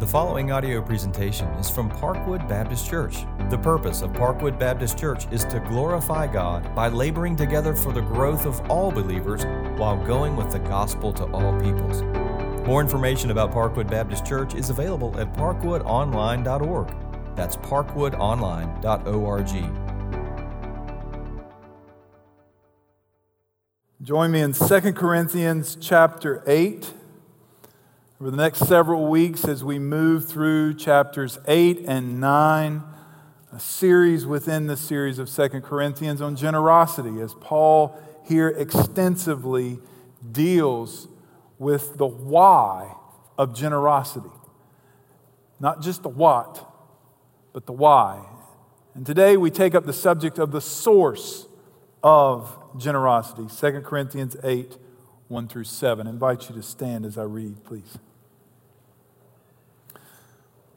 The following audio presentation is from Parkwood Baptist Church. The purpose of Parkwood Baptist Church is to glorify God by laboring together for the growth of all believers while going with the gospel to all peoples. More information about Parkwood Baptist Church is available at parkwoodonline.org. That's parkwoodonline.org. Join me in 2 Corinthians chapter 8. Over the next several weeks, as we move through chapters 8 and 9, a series within the series of 2 Corinthians on generosity, as Paul here extensively deals with the why of generosity. Not just the what, but the why. And today we take up the subject of the source of generosity. 2 Corinthians 8, 1 through 7. I invite you to stand as I read, please.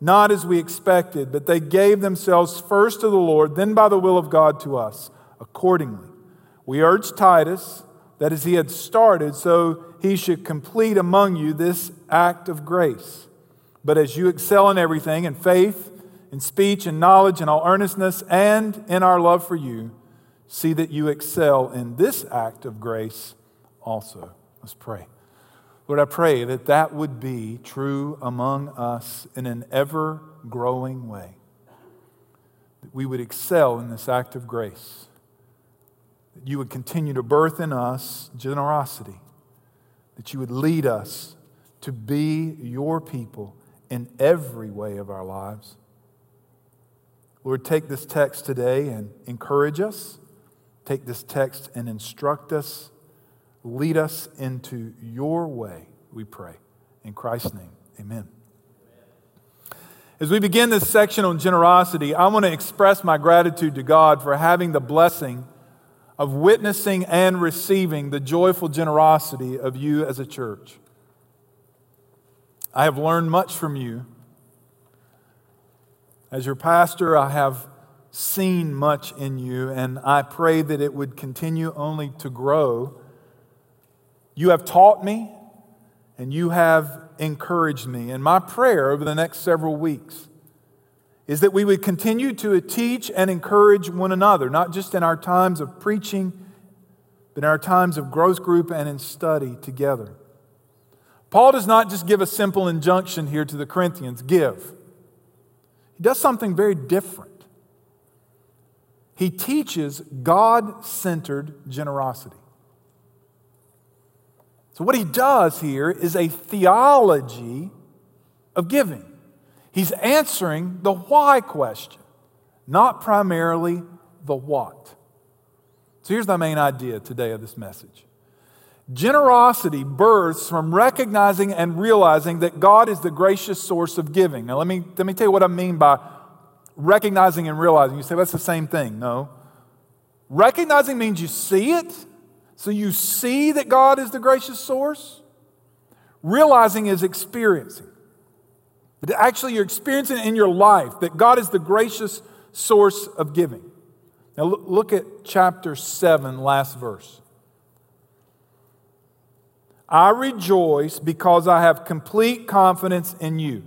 not as we expected, but they gave themselves first to the Lord, then by the will of God to us. Accordingly, we urge Titus that as he had started, so he should complete among you this act of grace. But as you excel in everything, in faith, in speech, in knowledge, in all earnestness, and in our love for you, see that you excel in this act of grace also. Let's pray. Lord, I pray that that would be true among us in an ever growing way. That we would excel in this act of grace. That you would continue to birth in us generosity. That you would lead us to be your people in every way of our lives. Lord, take this text today and encourage us. Take this text and instruct us. Lead us into your way, we pray. In Christ's name, amen. As we begin this section on generosity, I want to express my gratitude to God for having the blessing of witnessing and receiving the joyful generosity of you as a church. I have learned much from you. As your pastor, I have seen much in you, and I pray that it would continue only to grow you have taught me and you have encouraged me. And my prayer over the next several weeks is that we would continue to teach and encourage one another, not just in our times of preaching, but in our times of growth group and in study together. Paul does not just give a simple injunction here to the Corinthians give, he does something very different. He teaches God centered generosity. So, what he does here is a theology of giving. He's answering the why question, not primarily the what. So, here's my main idea today of this message generosity births from recognizing and realizing that God is the gracious source of giving. Now, let me, let me tell you what I mean by recognizing and realizing. You say, that's the same thing. No. Recognizing means you see it so you see that God is the gracious source. Realizing is experiencing. But actually, you're experiencing in your life that God is the gracious source of giving. Now, look at chapter 7, last verse. I rejoice because I have complete confidence in you.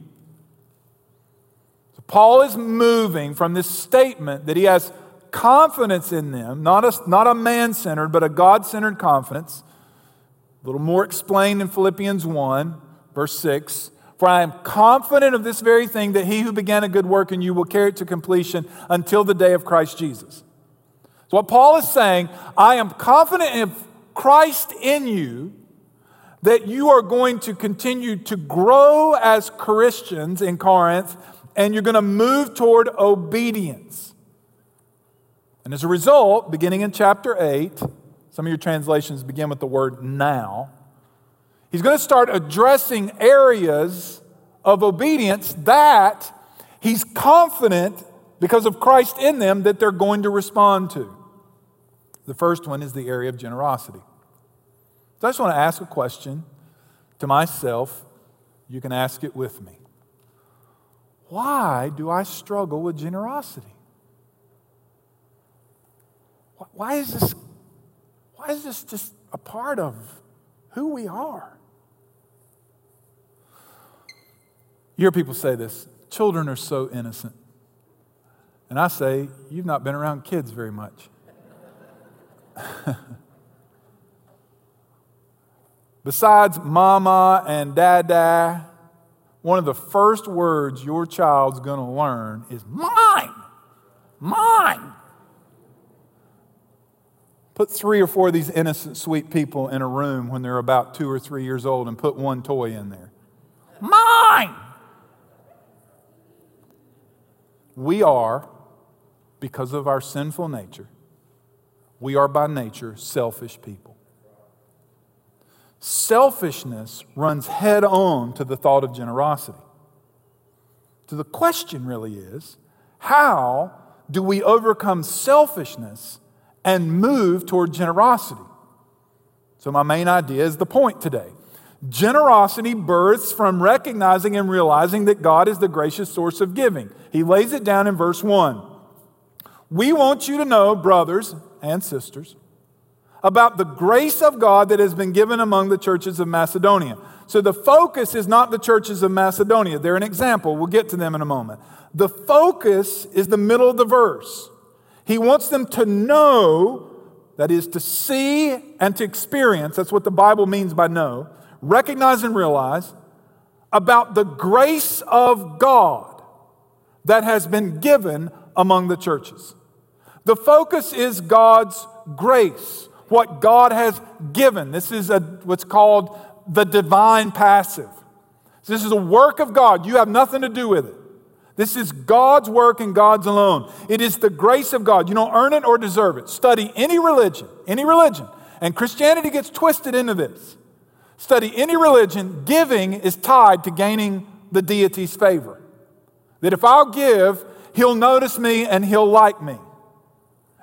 So Paul is moving from this statement that he has confidence in them, not a, not a man centered, but a God centered confidence. A little more explained in Philippians 1, verse 6. For I am confident of this very thing that he who began a good work in you will carry it to completion until the day of Christ Jesus. So, what Paul is saying, I am confident in Christ in you that you are going to continue to grow as Christians in Corinth and you're going to move toward obedience. And as a result, beginning in chapter 8, some of your translations begin with the word now, he's going to start addressing areas of obedience that he's confident because of Christ in them that they're going to respond to. The first one is the area of generosity. So I just want to ask a question to myself. You can ask it with me. Why do I struggle with generosity? Why is this, why is this just a part of who we are? You hear people say this children are so innocent. And I say, you've not been around kids very much. Besides mama and dada, one of the first words your child's going to learn is mine. Mine. Put three or four of these innocent, sweet people in a room when they're about two or three years old and put one toy in there. Mine! We are, because of our sinful nature, we are by nature selfish people. Selfishness runs head on to the thought of generosity. So the question really is how do we overcome selfishness and move toward generosity. So, my main idea is the point today. Generosity births from recognizing and realizing that God is the gracious source of giving. He lays it down in verse 1. We want you to know, brothers and sisters, about the grace of God that has been given among the churches of Macedonia. So the focus is not the churches of Macedonia. They're an example. We'll get to them in a moment. The focus is the middle of the verse. He wants them to know, that is, to see and to experience, that's what the Bible means by know, recognize and realize about the grace of God that has been given among the churches. The focus is God's grace, what God has given. This is a, what's called the divine passive. This is a work of God. You have nothing to do with it. This is God's work and God's alone. It is the grace of God. You don't earn it or deserve it. Study any religion, any religion. And Christianity gets twisted into this. Study any religion, giving is tied to gaining the deity's favor. That if I'll give, he'll notice me and he'll like me.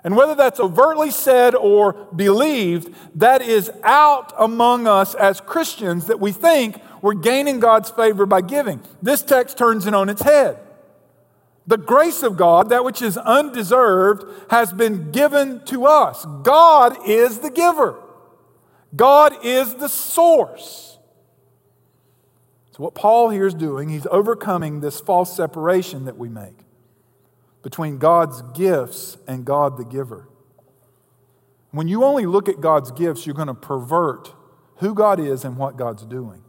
And whether that's overtly said or believed, that is out among us as Christians that we think we're gaining God's favor by giving. This text turns it on its head. The grace of God, that which is undeserved, has been given to us. God is the giver, God is the source. So, what Paul here is doing, he's overcoming this false separation that we make between God's gifts and God the giver. When you only look at God's gifts, you're going to pervert who God is and what God's doing.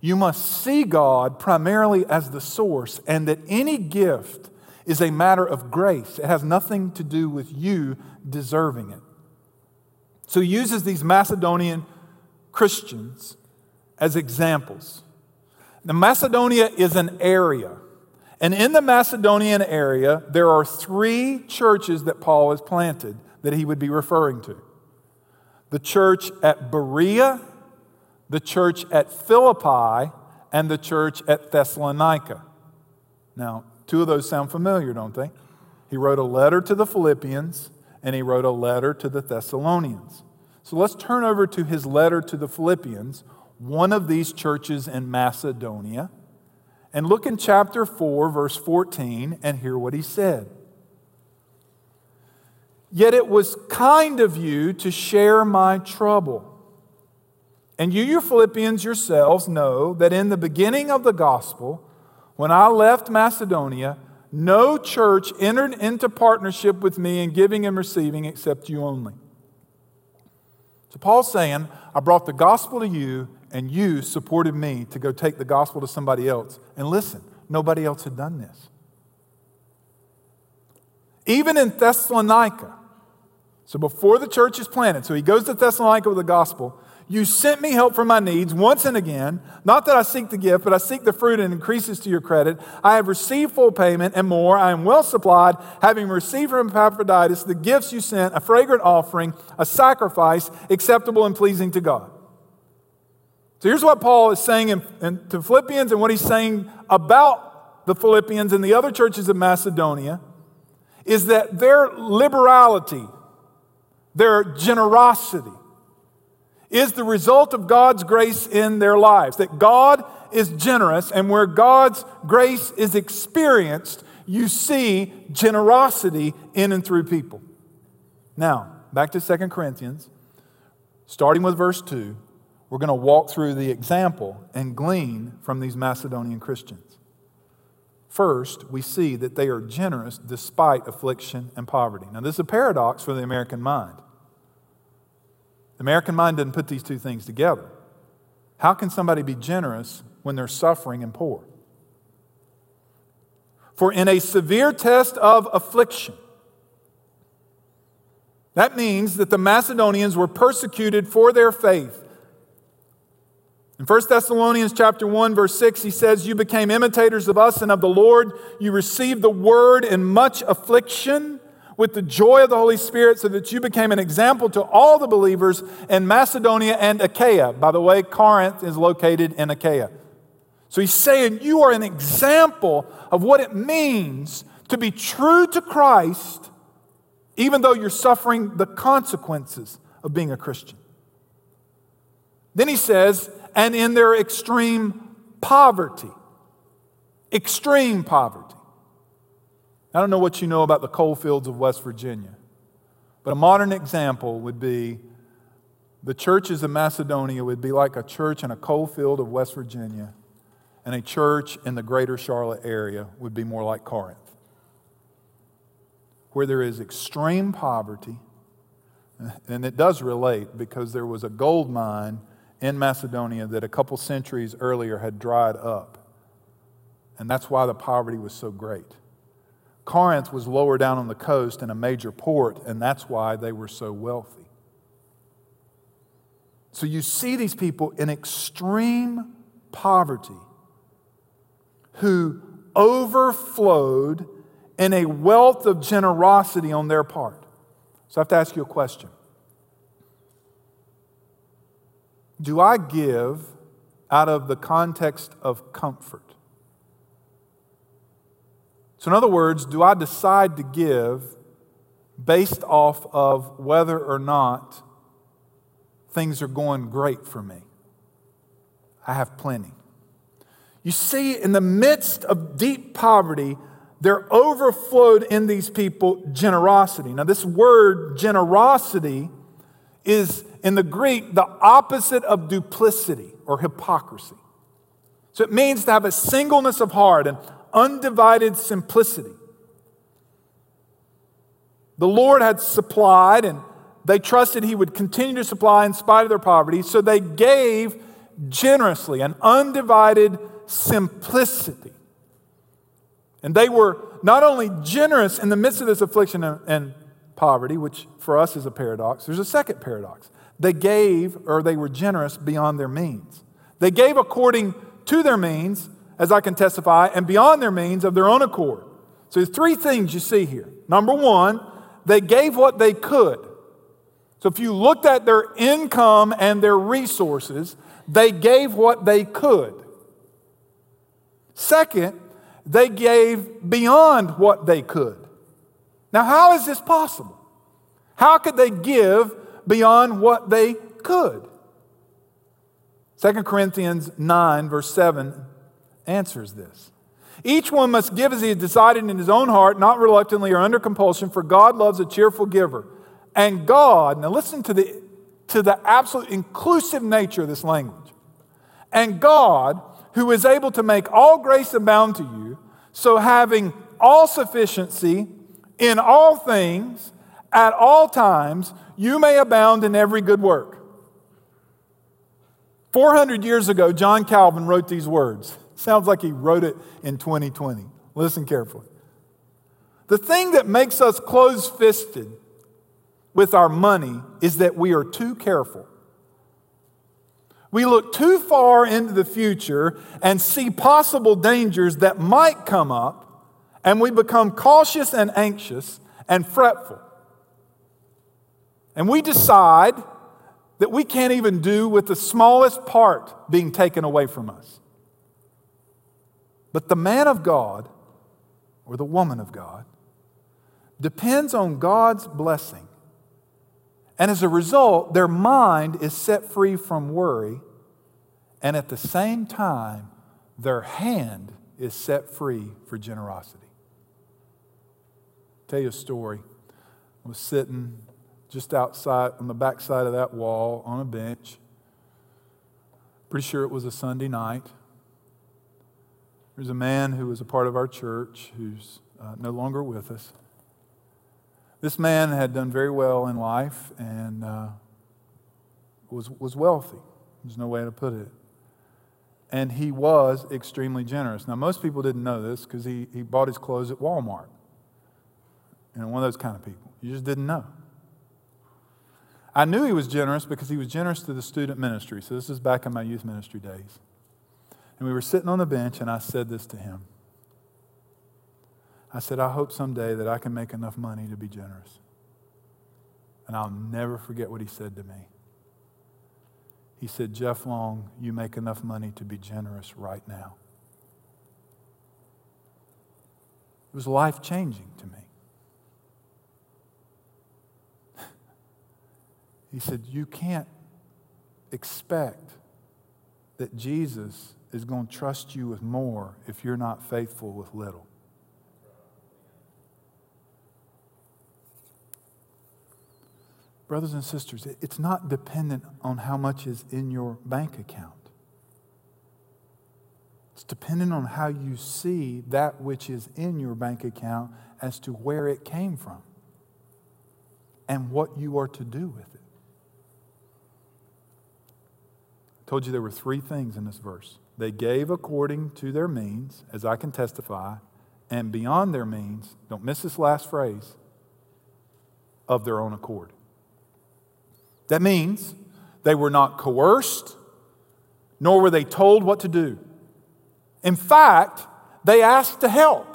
You must see God primarily as the source, and that any gift is a matter of grace. It has nothing to do with you deserving it. So he uses these Macedonian Christians as examples. Now, Macedonia is an area. And in the Macedonian area, there are three churches that Paul has planted that he would be referring to the church at Berea, the church at Philippi, and the church at Thessalonica. Now, two of those sound familiar, don't they? He wrote a letter to the Philippians and he wrote a letter to the Thessalonians. So let's turn over to his letter to the Philippians, one of these churches in Macedonia, and look in chapter 4, verse 14, and hear what he said. Yet it was kind of you to share my trouble and you, you Philippians yourselves, know that in the beginning of the gospel, when I left Macedonia, no church entered into partnership with me in giving and receiving except you only. So Paul's saying, I brought the gospel to you, and you supported me to go take the gospel to somebody else. And listen, nobody else had done this. Even in Thessalonica, so before the church is planted, so he goes to Thessalonica with the gospel. You sent me help for my needs once and again. Not that I seek the gift, but I seek the fruit and increases to your credit. I have received full payment and more. I am well supplied, having received from Epaphroditus the gifts you sent, a fragrant offering, a sacrifice acceptable and pleasing to God. So here's what Paul is saying in, in, to Philippians and what he's saying about the Philippians and the other churches of Macedonia. is that their liberality, their generosity, is the result of God's grace in their lives. That God is generous, and where God's grace is experienced, you see generosity in and through people. Now, back to 2 Corinthians, starting with verse 2, we're going to walk through the example and glean from these Macedonian Christians. First, we see that they are generous despite affliction and poverty. Now, this is a paradox for the American mind. The American mind doesn't put these two things together. How can somebody be generous when they're suffering and poor? For in a severe test of affliction, that means that the Macedonians were persecuted for their faith. In 1 Thessalonians chapter 1 verse 6 he says you became imitators of us and of the Lord you received the word in much affliction with the joy of the Holy Spirit so that you became an example to all the believers in Macedonia and Achaia. By the way, Corinth is located in Achaia. So he's saying you are an example of what it means to be true to Christ even though you're suffering the consequences of being a Christian. Then he says, and in their extreme poverty. Extreme poverty. I don't know what you know about the coal fields of West Virginia, but a modern example would be the churches of Macedonia would be like a church in a coal field of West Virginia, and a church in the greater Charlotte area would be more like Corinth where there is extreme poverty, and it does relate because there was a gold mine in Macedonia that a couple centuries earlier had dried up. And that's why the poverty was so great. Corinth was lower down on the coast in a major port, and that's why they were so wealthy. So you see these people in extreme poverty who overflowed in a wealth of generosity on their part. So I have to ask you a question Do I give out of the context of comfort? So, in other words, do I decide to give based off of whether or not things are going great for me? I have plenty. You see, in the midst of deep poverty, there overflowed in these people generosity. Now, this word generosity is in the Greek the opposite of duplicity or hypocrisy. So it means to have a singleness of heart and undivided simplicity. The Lord had supplied, and they trusted He would continue to supply in spite of their poverty, so they gave generously, an undivided simplicity. And they were not only generous in the midst of this affliction and poverty, which for us is a paradox, there's a second paradox. They gave, or they were generous beyond their means. They gave according to their means, as I can testify, and beyond their means of their own accord. So there's three things you see here. Number one, they gave what they could. So if you looked at their income and their resources, they gave what they could. Second, they gave beyond what they could. Now, how is this possible? How could they give beyond what they could? 2 Corinthians 9, verse 7 answers this. Each one must give as he has decided in his own heart, not reluctantly or under compulsion, for God loves a cheerful giver. And God, now listen to the, to the absolute inclusive nature of this language. And God, who is able to make all grace abound to you, so having all sufficiency in all things at all times, you may abound in every good work. 400 years ago, John Calvin wrote these words. Sounds like he wrote it in 2020. Listen carefully. The thing that makes us close fisted with our money is that we are too careful. We look too far into the future and see possible dangers that might come up, and we become cautious and anxious and fretful. And we decide that we can't even do with the smallest part being taken away from us. But the man of God, or the woman of God, depends on God's blessing. And as a result, their mind is set free from worry, and at the same time, their hand is set free for generosity. I'll tell you a story. I was sitting just outside on the back side of that wall on a bench. Pretty sure it was a Sunday night. There's a man who was a part of our church who's uh, no longer with us. This man had done very well in life and uh, was, was wealthy. There's no way to put it. And he was extremely generous. Now, most people didn't know this because he, he bought his clothes at Walmart. You know, one of those kind of people. You just didn't know. I knew he was generous because he was generous to the student ministry. So this is back in my youth ministry days. And we were sitting on the bench, and I said this to him. I said, I hope someday that I can make enough money to be generous. And I'll never forget what he said to me. He said, Jeff Long, you make enough money to be generous right now. It was life changing to me. He said, You can't expect that Jesus is going to trust you with more if you're not faithful with little. Brothers and sisters, it's not dependent on how much is in your bank account. It's dependent on how you see that which is in your bank account as to where it came from and what you are to do with it. I told you there were three things in this verse. They gave according to their means, as I can testify, and beyond their means, don't miss this last phrase, of their own accord. That means they were not coerced, nor were they told what to do. In fact, they asked to help.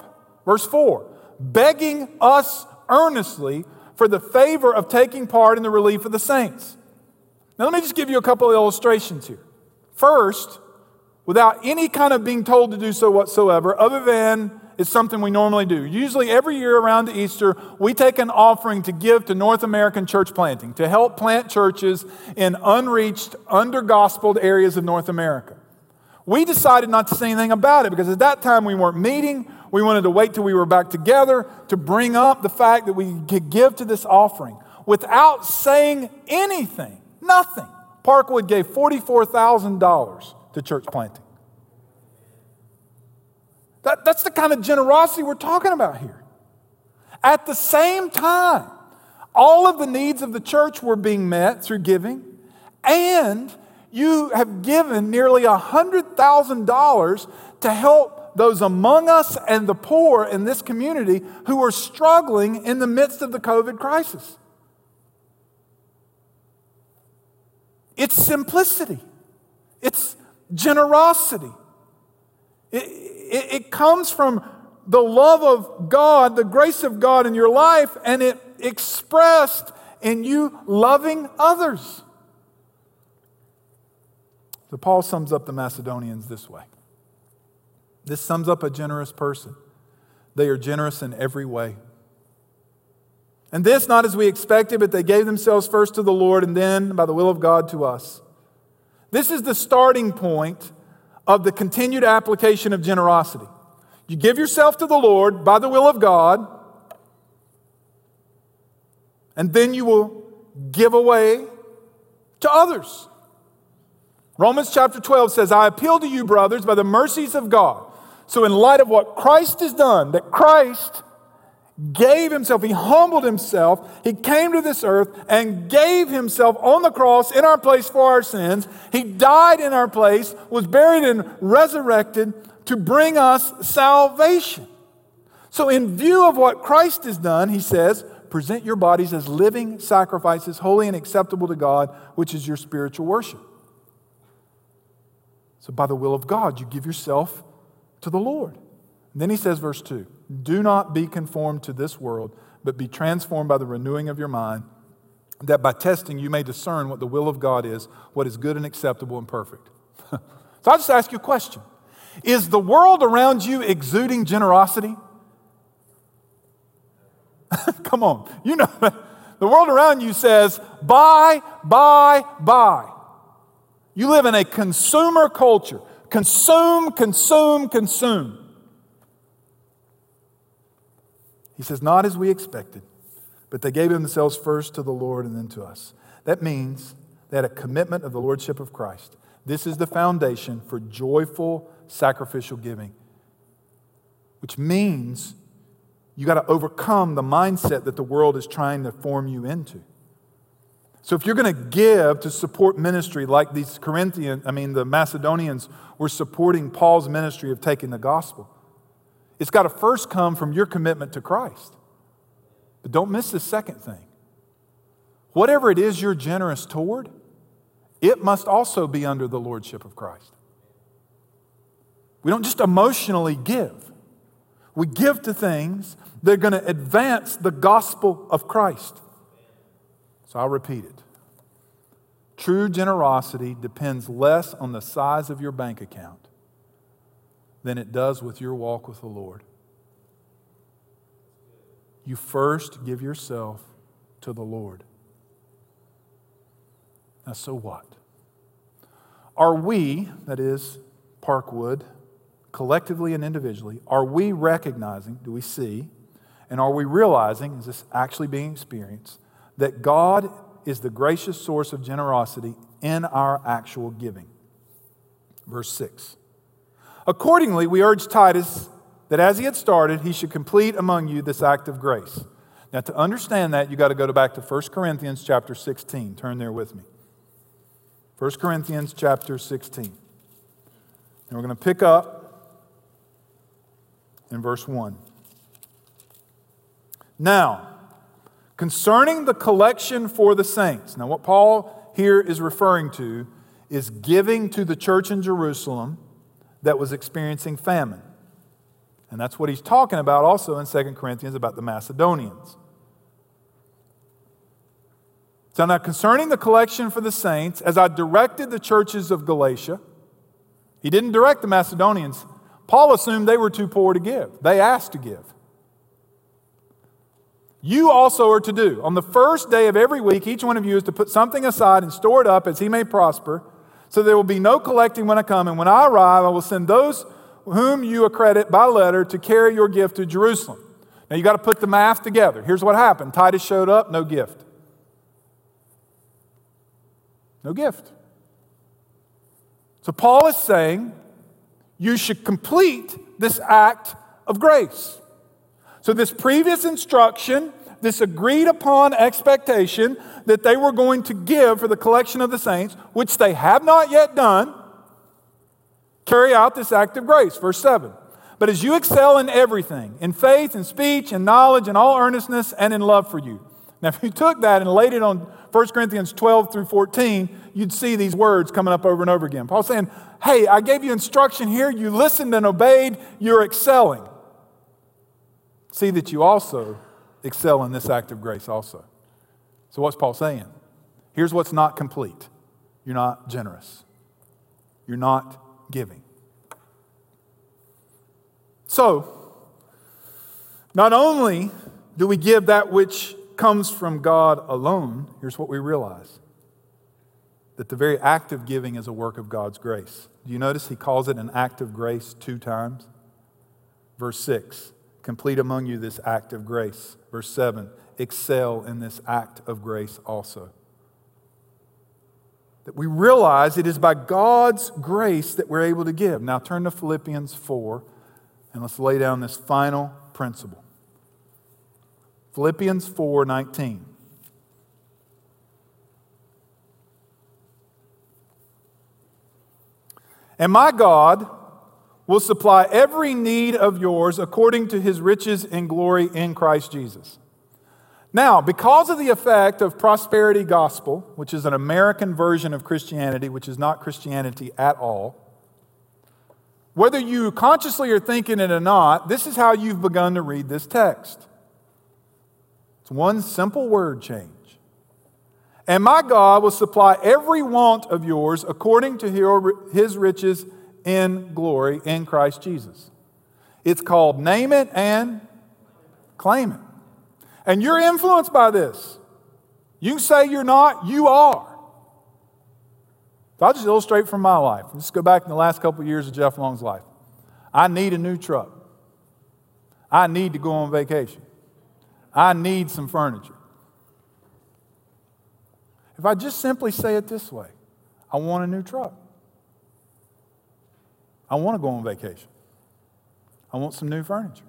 Verse 4 begging us earnestly for the favor of taking part in the relief of the saints. Now, let me just give you a couple of illustrations here. First, without any kind of being told to do so whatsoever, other than it's something we normally do. Usually, every year around Easter, we take an offering to give to North American church planting, to help plant churches in unreached, under gospeled areas of North America. We decided not to say anything about it because at that time we weren't meeting. We wanted to wait till we were back together to bring up the fact that we could give to this offering without saying anything. Nothing. Parkwood gave $44,000 to church planting. That, that's the kind of generosity we're talking about here. At the same time, all of the needs of the church were being met through giving, and you have given nearly $100,000 to help those among us and the poor in this community who are struggling in the midst of the COVID crisis. It's simplicity, it's generosity. It, it, it, comes from the love of God, the grace of God in your life, and it expressed in you loving others. So, Paul sums up the Macedonians this way this sums up a generous person. They are generous in every way. And this not as we expected, but they gave themselves first to the Lord and then, by the will of God, to us. This is the starting point of the continued application of generosity. You give yourself to the Lord by the will of God, and then you will give away to others. Romans chapter 12 says, I appeal to you, brothers, by the mercies of God. So, in light of what Christ has done, that Christ gave himself, he humbled himself, he came to this earth and gave himself on the cross in our place for our sins. He died in our place, was buried and resurrected to bring us salvation. So, in view of what Christ has done, he says, present your bodies as living sacrifices, holy and acceptable to God, which is your spiritual worship. So, by the will of God, you give yourself to the Lord. And then he says, verse 2 Do not be conformed to this world, but be transformed by the renewing of your mind, that by testing you may discern what the will of God is, what is good and acceptable and perfect. so I'll just ask you a question Is the world around you exuding generosity? Come on. You know, the world around you says, buy, buy, buy. You live in a consumer culture. Consume, consume, consume. He says, not as we expected, but they gave themselves first to the Lord and then to us. That means they had a commitment of the Lordship of Christ. This is the foundation for joyful sacrificial giving, which means you got to overcome the mindset that the world is trying to form you into. So if you're going to give to support ministry like these Corinthians, I mean, the Macedonians were supporting Paul's ministry of taking the gospel, it's got to first come from your commitment to Christ. But don't miss the second thing. Whatever it is you're generous toward, it must also be under the lordship of Christ. We don't just emotionally give, we give to things that are going to advance the gospel of Christ. So I'll repeat it. True generosity depends less on the size of your bank account than it does with your walk with the Lord. You first give yourself to the Lord. Now, so what? Are we, that is, Parkwood, collectively and individually, are we recognizing, do we see, and are we realizing, is this actually being experienced, that God is the gracious source of generosity in our actual giving? Verse 6. Accordingly, we urge Titus that as he had started, he should complete among you this act of grace. Now, to understand that, you've got to go back to 1 Corinthians chapter 16. Turn there with me. 1 Corinthians chapter 16. And we're going to pick up in verse 1. Now, concerning the collection for the saints. Now, what Paul here is referring to is giving to the church in Jerusalem that was experiencing famine. And that's what he's talking about also in 2 Corinthians about the Macedonians. So now, concerning the collection for the saints, as I directed the churches of Galatia, he didn't direct the Macedonians. Paul assumed they were too poor to give. They asked to give. You also are to do. On the first day of every week, each one of you is to put something aside and store it up as he may prosper, so there will be no collecting when I come. And when I arrive, I will send those whom you accredit by letter to carry your gift to Jerusalem. Now you got to put the math together. Here's what happened Titus showed up, no gift. No gift. So Paul is saying you should complete this act of grace. So, this previous instruction, this agreed upon expectation that they were going to give for the collection of the saints, which they have not yet done, carry out this act of grace. Verse 7. But as you excel in everything, in faith, in speech, in knowledge, in all earnestness, and in love for you. Now, if you took that and laid it on 1 Corinthians 12 through 14, you'd see these words coming up over and over again. Paul's saying, Hey, I gave you instruction here. You listened and obeyed. You're excelling. See that you also excel in this act of grace, also. So, what's Paul saying? Here's what's not complete you're not generous, you're not giving. So, not only do we give that which comes from God alone, here's what we realize that the very act of giving is a work of God's grace. Do you notice he calls it an act of grace two times? Verse 6 complete among you this act of grace. Verse 7 excel in this act of grace also. That we realize it is by God's grace that we're able to give. Now turn to Philippians 4 and let's lay down this final principle. Philippians 4 19. And my God will supply every need of yours according to his riches in glory in Christ Jesus. Now, because of the effect of prosperity gospel, which is an American version of Christianity, which is not Christianity at all, whether you consciously are thinking it or not, this is how you've begun to read this text. It's one simple word change. And my God will supply every want of yours according to his riches in glory in Christ Jesus. It's called name it and claim it. And you're influenced by this. You say you're not, you are. So I'll just illustrate from my life. Let's go back in the last couple of years of Jeff Long's life. I need a new truck. I need to go on vacation. I need some furniture. If I just simply say it this way, I want a new truck. I want to go on vacation. I want some new furniture.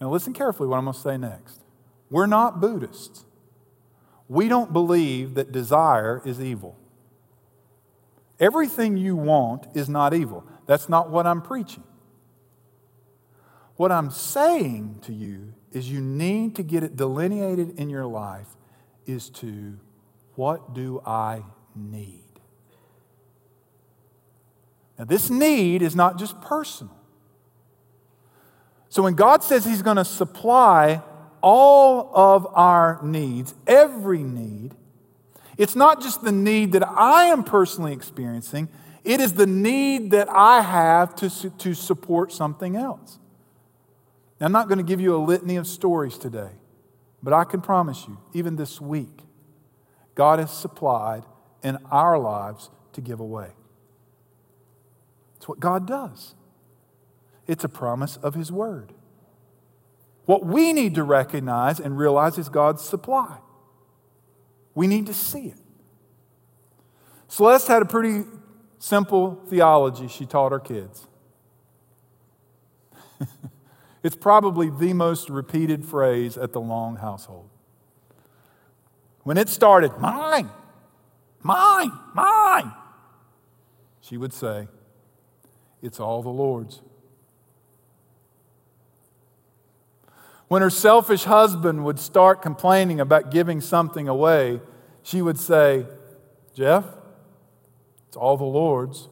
Now, listen carefully what I'm going to say next. We're not Buddhists. We don't believe that desire is evil. Everything you want is not evil. That's not what I'm preaching. What I'm saying to you is you need to get it delineated in your life is to what do I need? Now, this need is not just personal. So, when God says He's going to supply all of our needs, every need, it's not just the need that I am personally experiencing, it is the need that I have to, to support something else. Now, I'm not going to give you a litany of stories today, but I can promise you, even this week, God has supplied in our lives to give away. It's what God does, it's a promise of His Word. What we need to recognize and realize is God's supply. We need to see it. Celeste had a pretty simple theology she taught her kids. it's probably the most repeated phrase at the Long household. When it started, mine, mine, mine, she would say, It's all the Lord's. When her selfish husband would start complaining about giving something away, she would say, Jeff, it's all the Lord's.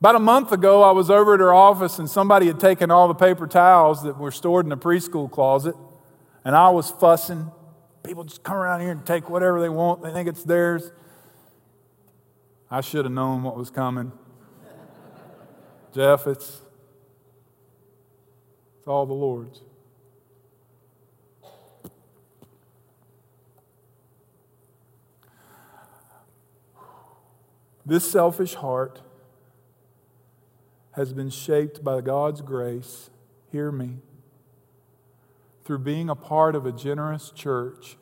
About a month ago, I was over at her office and somebody had taken all the paper towels that were stored in the preschool closet, and I was fussing. People just come around here and take whatever they want, they think it's theirs. I should have known what was coming. Jeff, it's it's all the Lord's. This selfish heart has been shaped by God's grace, hear me, through being a part of a generous church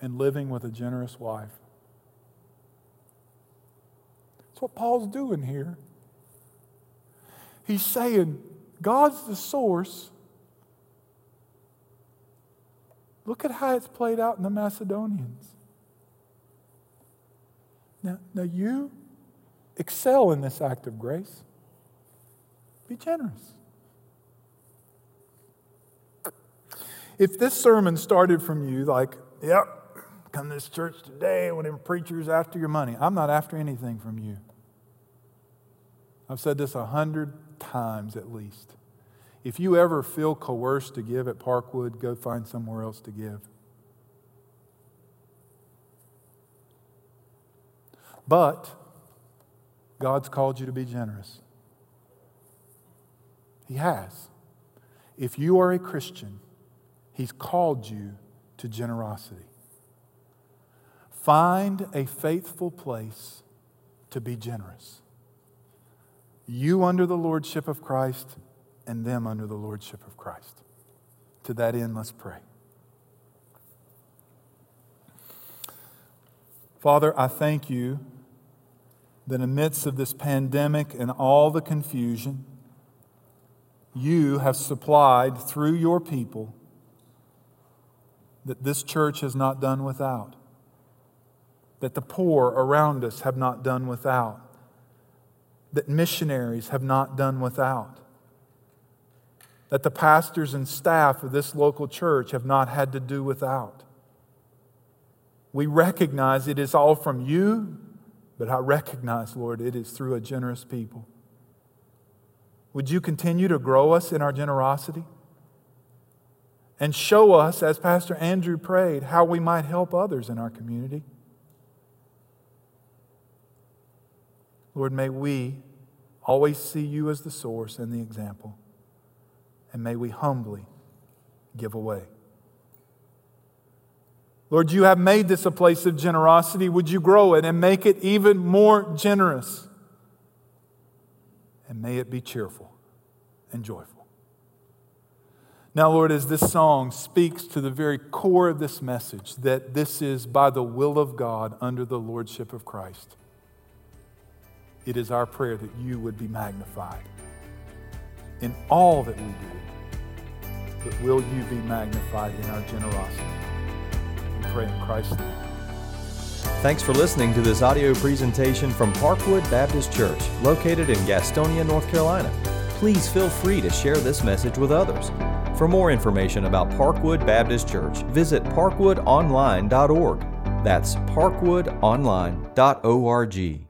and living with a generous wife. That's what Paul's doing here. He's saying, God's the source. Look at how it's played out in the Macedonians. Now, now you excel in this act of grace. Be generous. If this sermon started from you like, yep, come to this church today when them preachers after your money, I'm not after anything from you. I've said this a hundred times at least. If you ever feel coerced to give at Parkwood, go find somewhere else to give. But God's called you to be generous. He has. If you are a Christian, He's called you to generosity. Find a faithful place to be generous you under the lordship of Christ and them under the lordship of Christ. To that end, let's pray. Father, I thank you that in the midst of this pandemic and all the confusion, you have supplied through your people that this church has not done without, that the poor around us have not done without that missionaries have not done without, that the pastors and staff of this local church have not had to do without. We recognize it is all from you, but I recognize, Lord, it is through a generous people. Would you continue to grow us in our generosity? And show us, as Pastor Andrew prayed, how we might help others in our community. Lord, may we always see you as the source and the example. and may we humbly give away. Lord, you have made this a place of generosity. Would you grow it and make it even more generous? And may it be cheerful and joyful. Now, Lord, as this song speaks to the very core of this message, that this is by the will of God under the Lordship of Christ, it is our prayer that you would be magnified in all that we do. But will you be magnified in our generosity? We pray in Christ's name. Thanks for listening to this audio presentation from Parkwood Baptist Church, located in Gastonia, North Carolina. Please feel free to share this message with others. For more information about Parkwood Baptist Church, visit parkwoodonline.org. That's parkwoodonline.org.